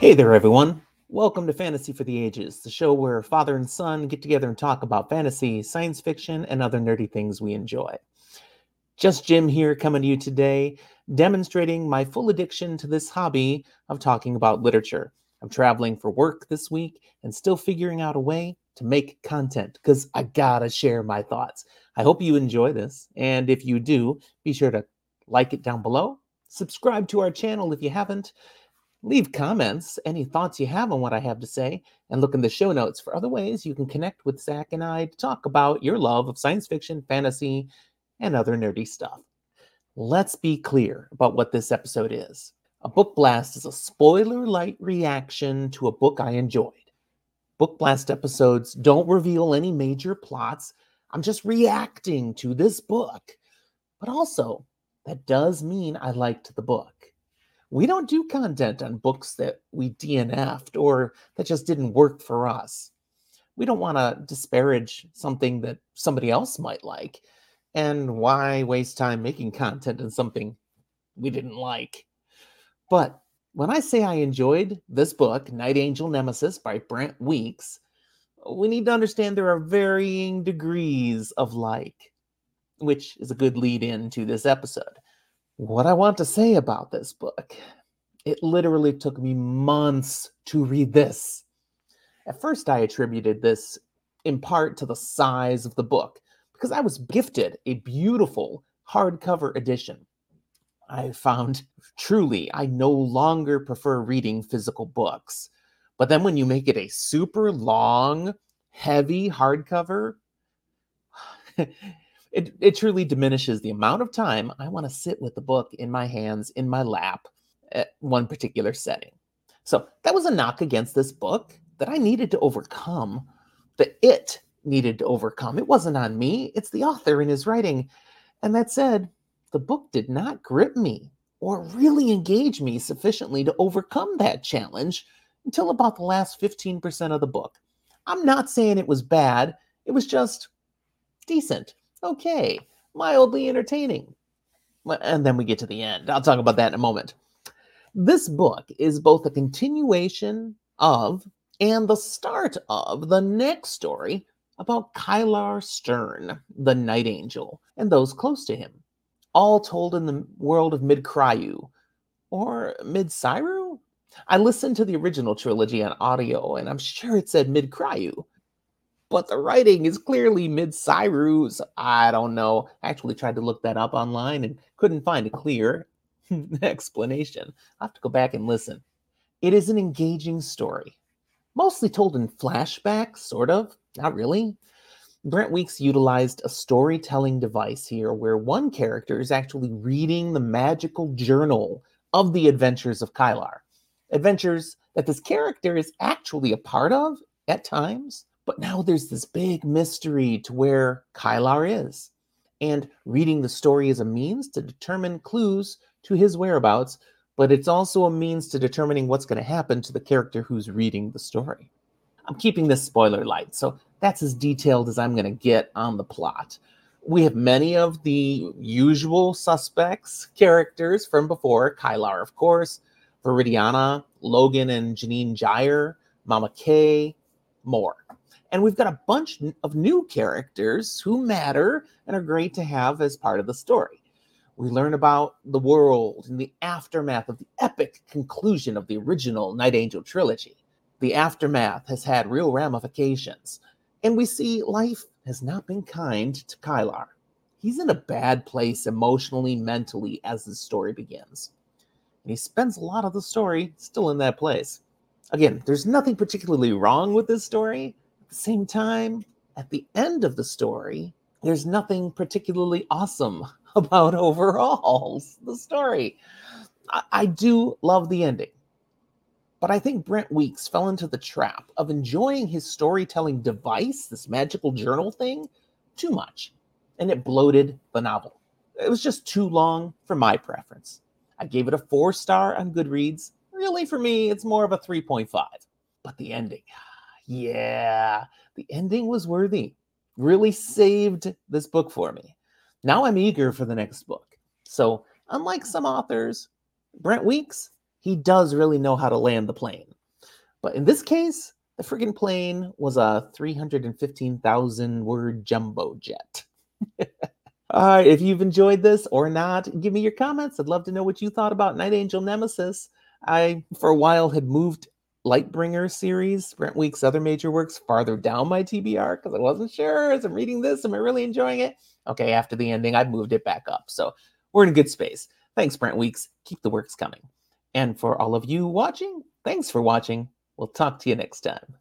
Hey there, everyone. Welcome to Fantasy for the Ages, the show where father and son get together and talk about fantasy, science fiction, and other nerdy things we enjoy. Just Jim here coming to you today, demonstrating my full addiction to this hobby of talking about literature. I'm traveling for work this week and still figuring out a way to make content because I gotta share my thoughts. I hope you enjoy this. And if you do, be sure to like it down below, subscribe to our channel if you haven't, leave comments, any thoughts you have on what I have to say, and look in the show notes for other ways you can connect with Zach and I to talk about your love of science fiction, fantasy, and other nerdy stuff. Let's be clear about what this episode is. A book blast is a spoiler light reaction to a book I enjoyed. Book blast episodes don't reveal any major plots. I'm just reacting to this book. But also, that does mean I liked the book. We don't do content on books that we DNF'd or that just didn't work for us. We don't want to disparage something that somebody else might like. And why waste time making content on something we didn't like? But when I say I enjoyed this book, Night Angel Nemesis by Brent Weeks, we need to understand there are varying degrees of like, which is a good lead in to this episode. What I want to say about this book, it literally took me months to read this. At first, I attributed this in part to the size of the book because I was gifted a beautiful hardcover edition. I found truly I no longer prefer reading physical books. But then when you make it a super long, heavy hardcover, it, it truly diminishes the amount of time I want to sit with the book in my hands, in my lap, at one particular setting. So that was a knock against this book that I needed to overcome, that it needed to overcome. It wasn't on me, it's the author in his writing. And that said, the book did not grip me or really engage me sufficiently to overcome that challenge until about the last 15% of the book. I'm not saying it was bad, it was just decent okay, mildly entertaining. And then we get to the end. I'll talk about that in a moment. This book is both a continuation of and the start of the next story about Kylar Stern, the Night Angel, and those close to him, all told in the world of Mid-Cryu or Mid-Cyru. I listened to the original trilogy on audio, and I'm sure it said Mid-Cryu, but the writing is clearly mid Cyrus. I don't know. I actually tried to look that up online and couldn't find a clear explanation. I have to go back and listen. It is an engaging story, mostly told in flashback, sort of, not really. Brent Weeks utilized a storytelling device here where one character is actually reading the magical journal of the adventures of Kylar. Adventures that this character is actually a part of at times, but now there's this big mystery to where Kylar is. And reading the story is a means to determine clues to his whereabouts, but it's also a means to determining what's going to happen to the character who's reading the story. I'm keeping this spoiler light, so that's as detailed as I'm going to get on the plot. We have many of the usual suspects, characters from before Kylar, of course, Viridiana, Logan and Jenine Gyre, Mama K, more. And we've got a bunch of new characters who matter and are great to have as part of the story. We learn about the world and the aftermath of the epic conclusion of the original Night Angel trilogy. The aftermath has had real ramifications, and we see life has not been kind to Kylar. He's in a bad place emotionally, mentally, as the story begins. And he spends a lot of the story still in that place. Again, there's nothing particularly wrong with this story, the same time, at the end of the story, there's nothing particularly awesome about overall the story. I, I do love the ending. But I think Brent Weeks fell into the trap of enjoying his storytelling device, this magical journal thing, too much. And it bloated the novel. It was just too long for my preference. I gave it a four star on Goodreads. Really, for me, it's more of a 3.5. But the ending, yeah, the ending was worthy. Really saved this book for me. Now I'm eager for the next book. So, unlike some authors, Brent Weeks, he does really know how to land the plane. But in this case, the friggin' plane was a 315,000 word jumbo jet. All right, if you've enjoyed this or not, give me your comments. I'd love to know what you thought about Night Angel Nemesis. I, for a while, had moved Lightbringer series, Brent Week's other major works, farther down my TBR because I wasn't sure as I'm reading this, am I really enjoying it? Okay, after the ending, I've moved it back up. So we're in good space. Thanks, Brent Weeks. Keep the works coming. And for all of you watching, thanks for watching. We'll talk to you next time.